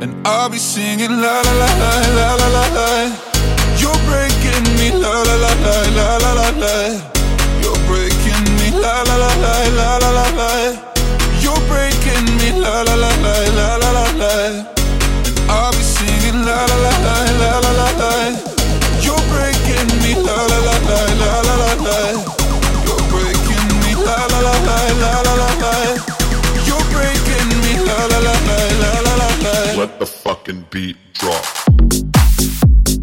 And I'll be singing la la la la la la la la. You're breaking me la la la la la la la la. You're breaking me la la la la la la la la. You're breaking me la la la la la la la la. And I'll be singing la la la la la Let the fucking beat drop.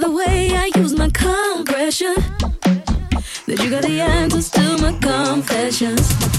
by the way I use my compression. That you got the answers to my confessions.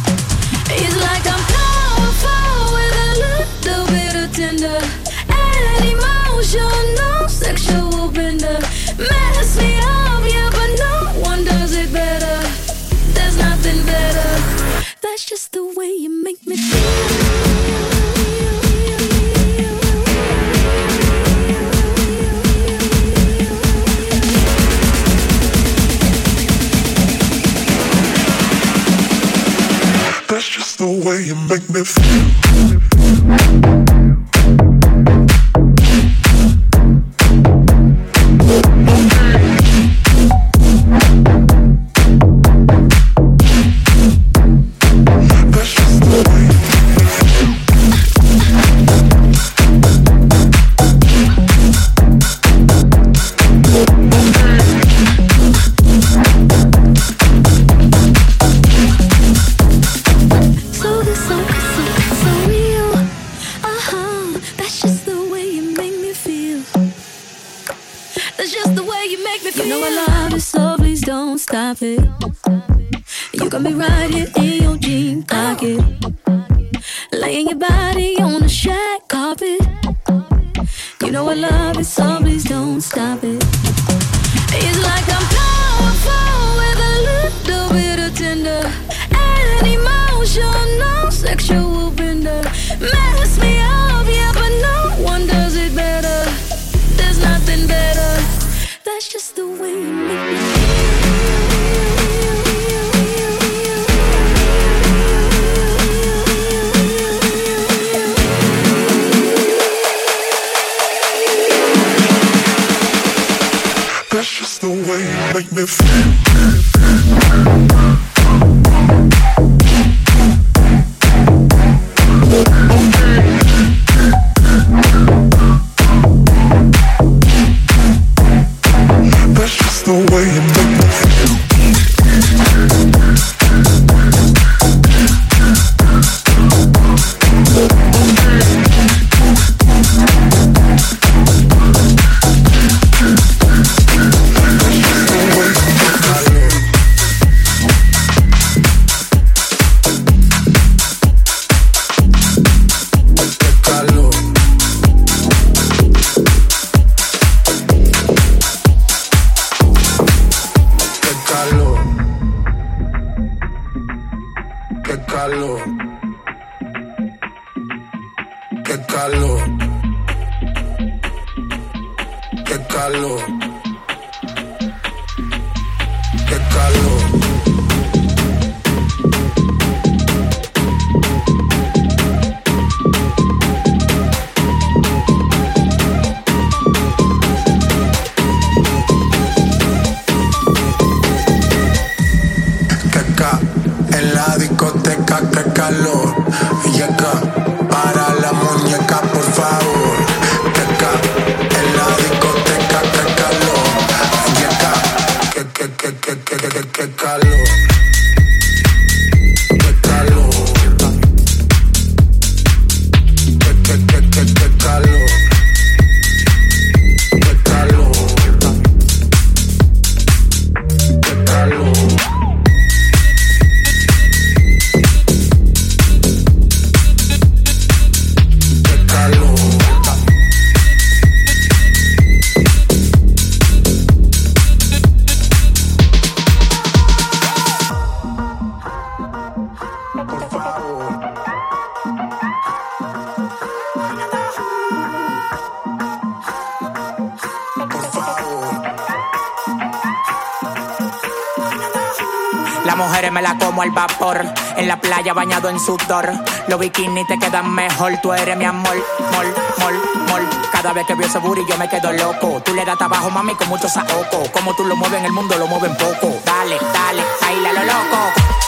playa bañado en sudor. Los bikinis te quedan mejor, tú eres mi amor, mol, mol, mol. Cada vez que veo ese booty yo me quedo loco. Tú le das trabajo, mami, con mucho saoco. Como tú lo mueves en el mundo, lo mueven poco. Dale, dale, baila lo loco.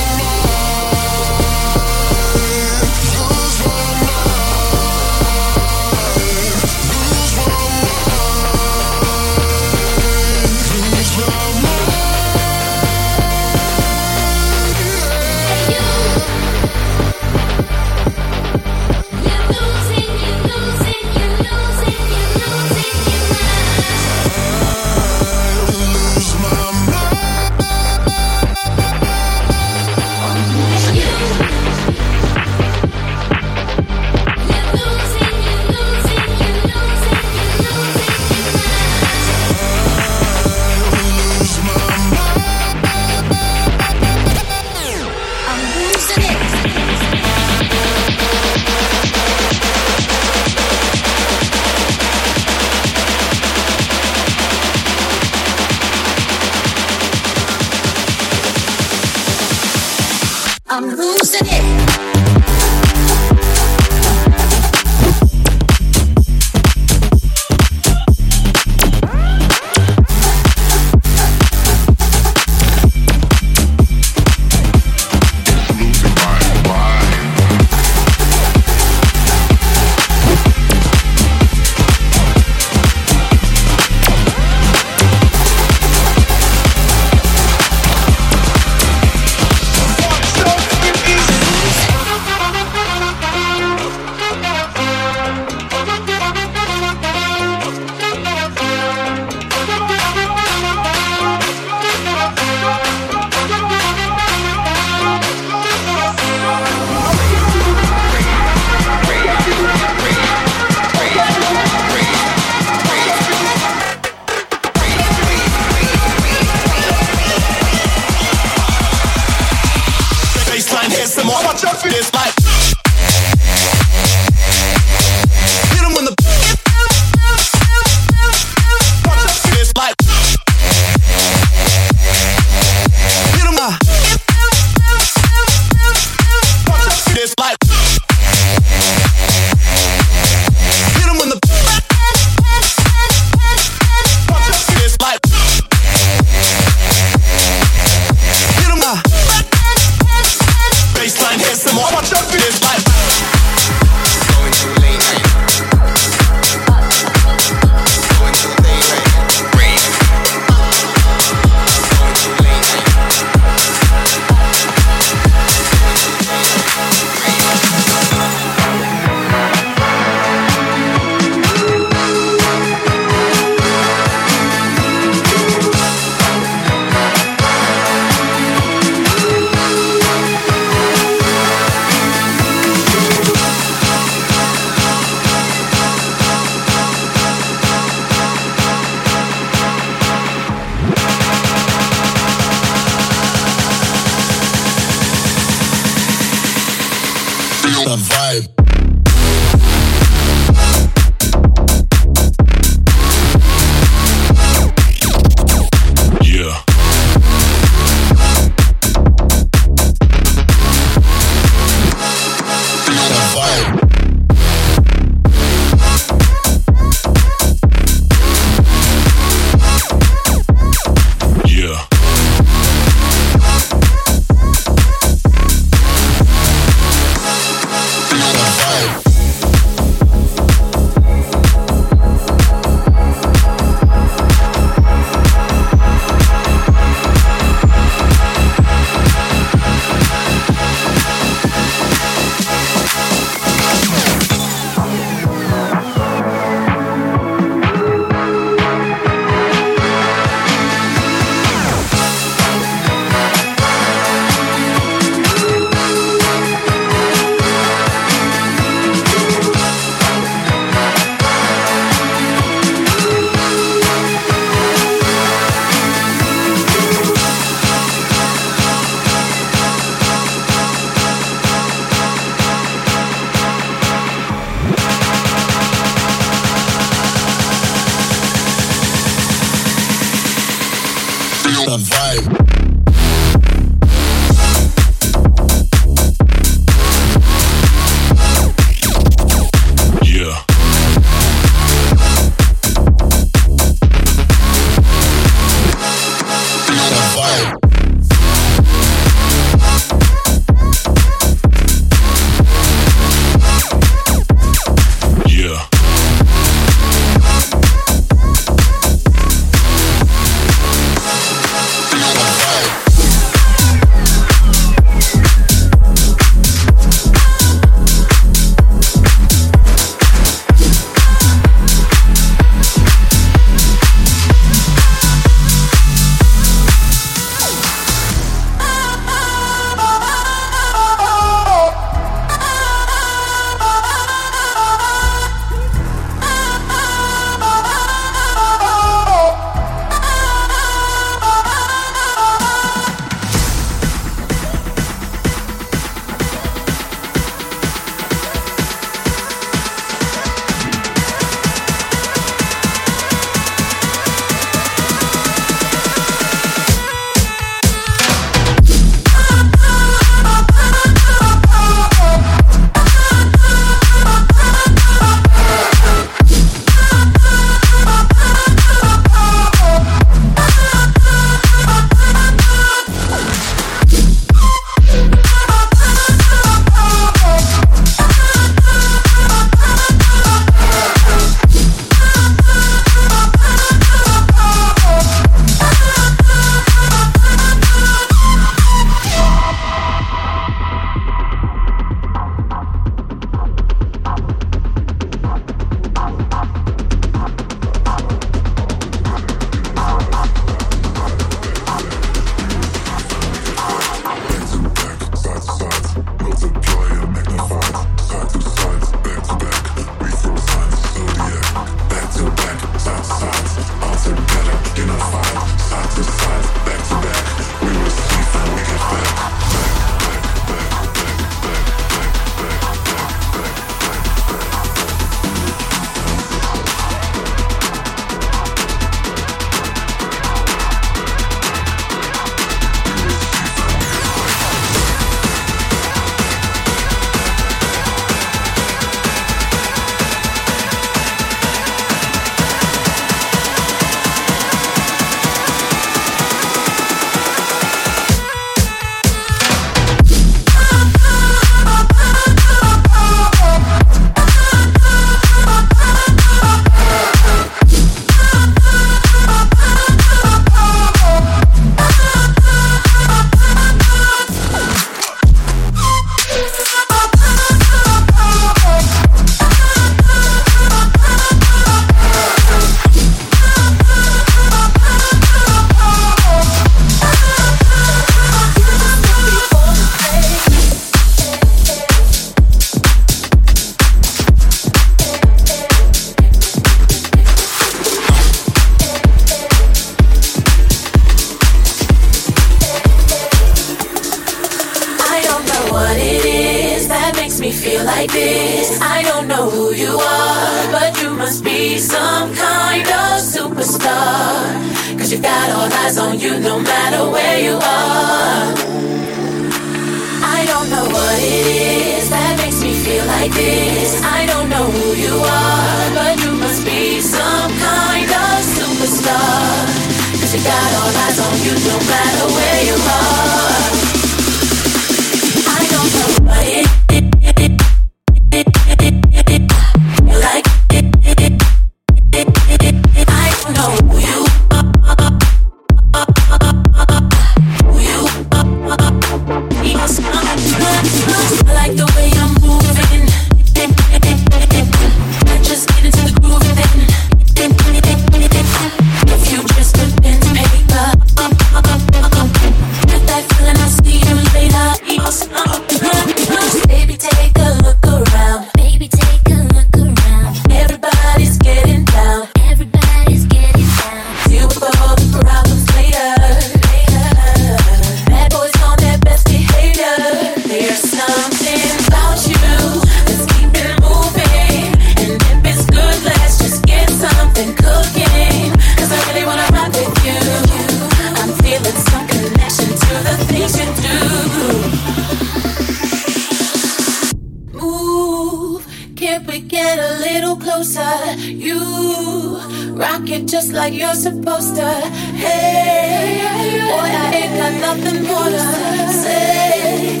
just like you're supposed to. Hey, boy, I ain't got nothing more to say.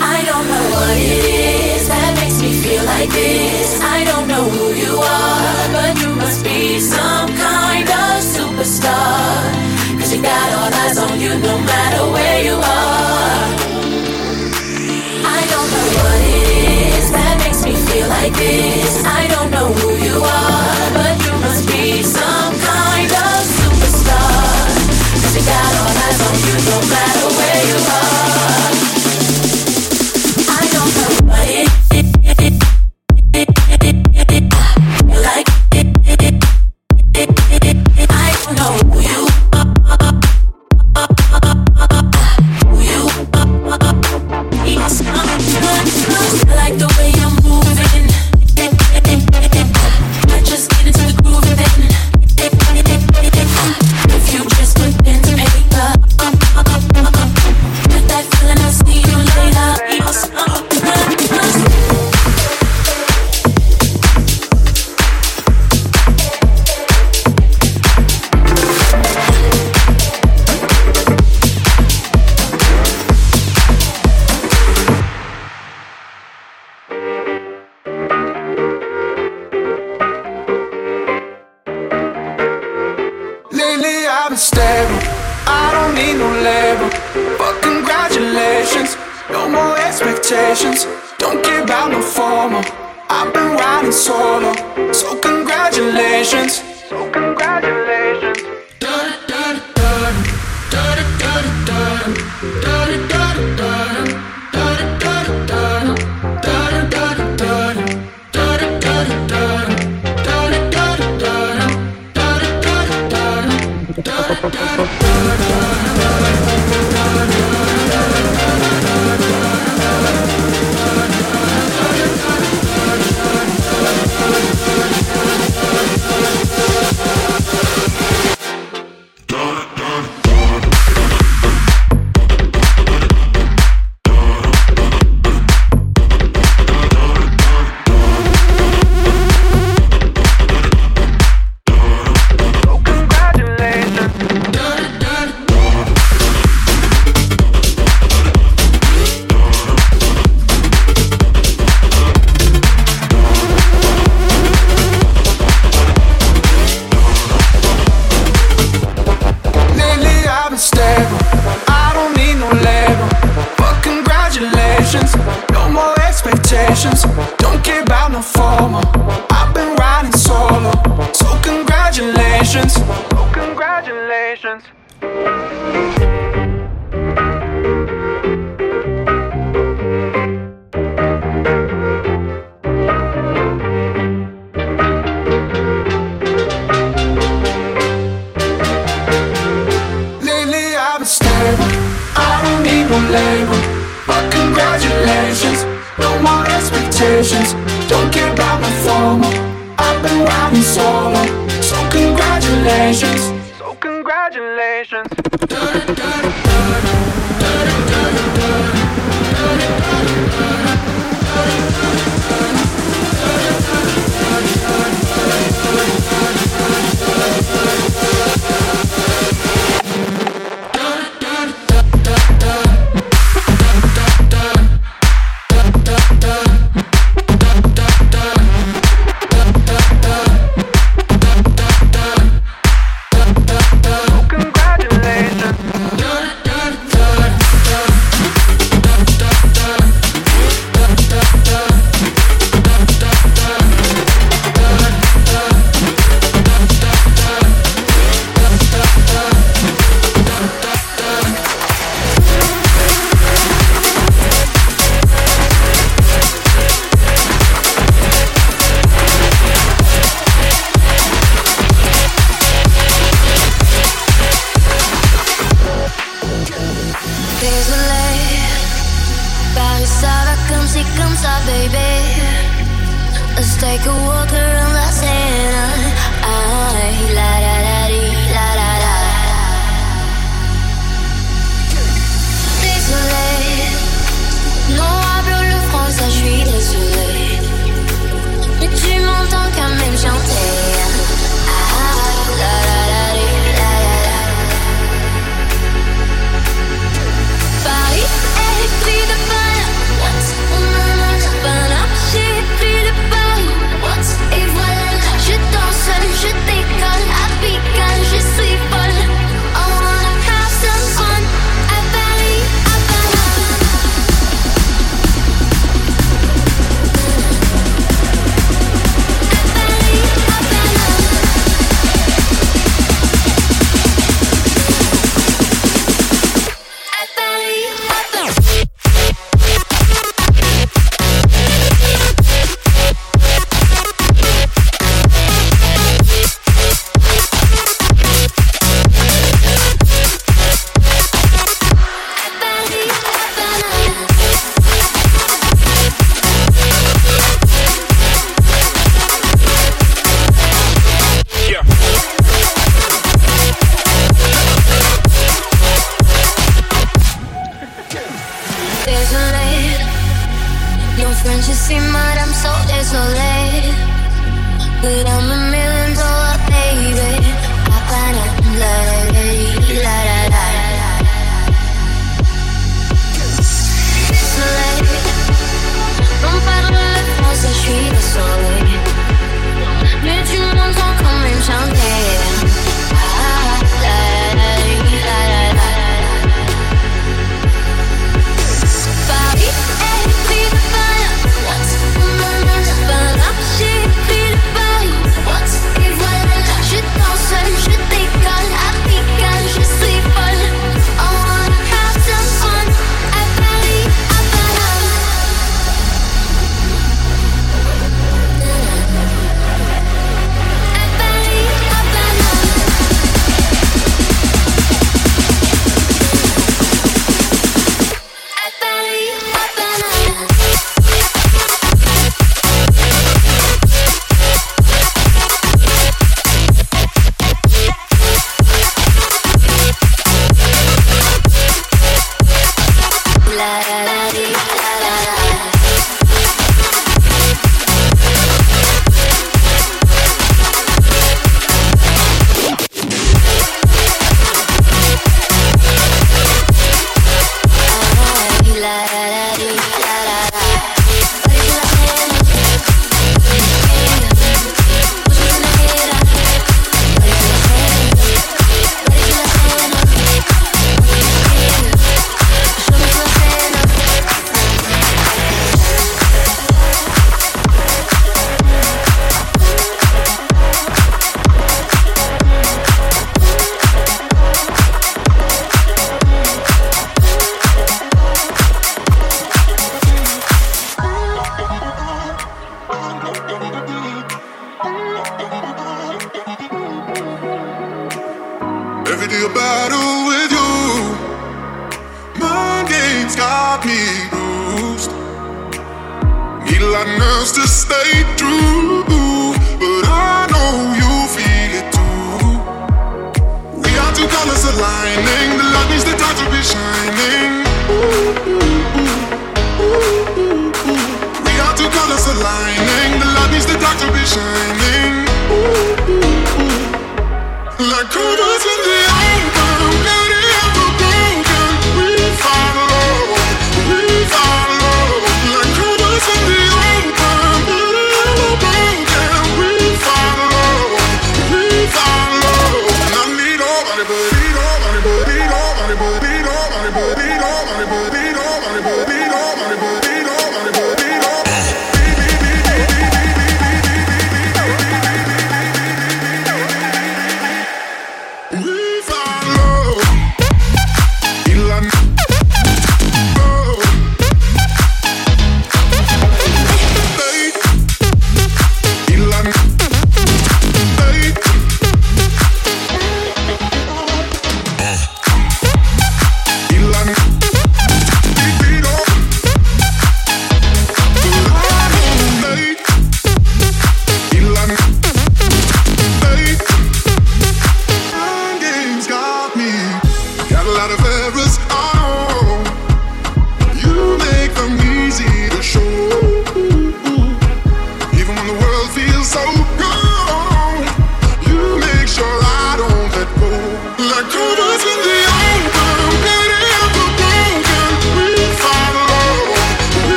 I don't know what it is that makes me feel like this. I don't know who you are, but you must be some kind of superstar. Cause you got all eyes on you no matter where you are. I don't know what it is that makes me feel like this. I don't know who you are. you no matter where you are.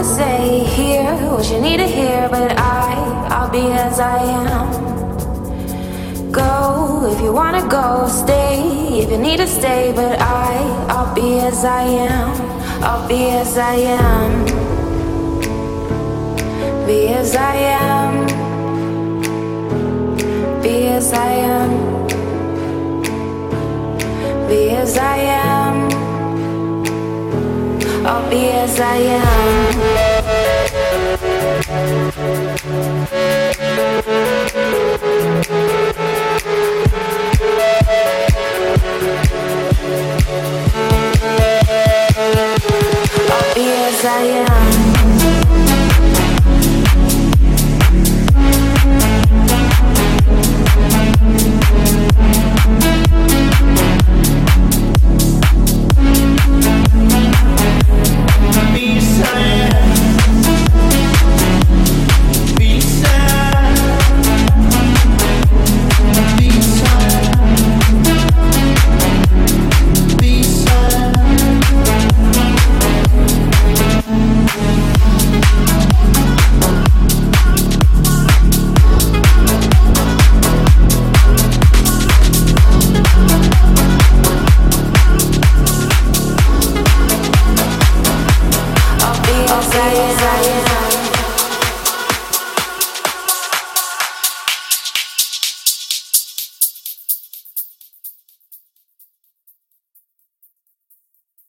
Wanna say, hear what you need to hear, but I, I'll be as I am. Go if you wanna go, stay if you need to stay, but I, I'll be as I am. I'll be as I am. Be as I am. Be as I am. Be as I am. I'll be as I am.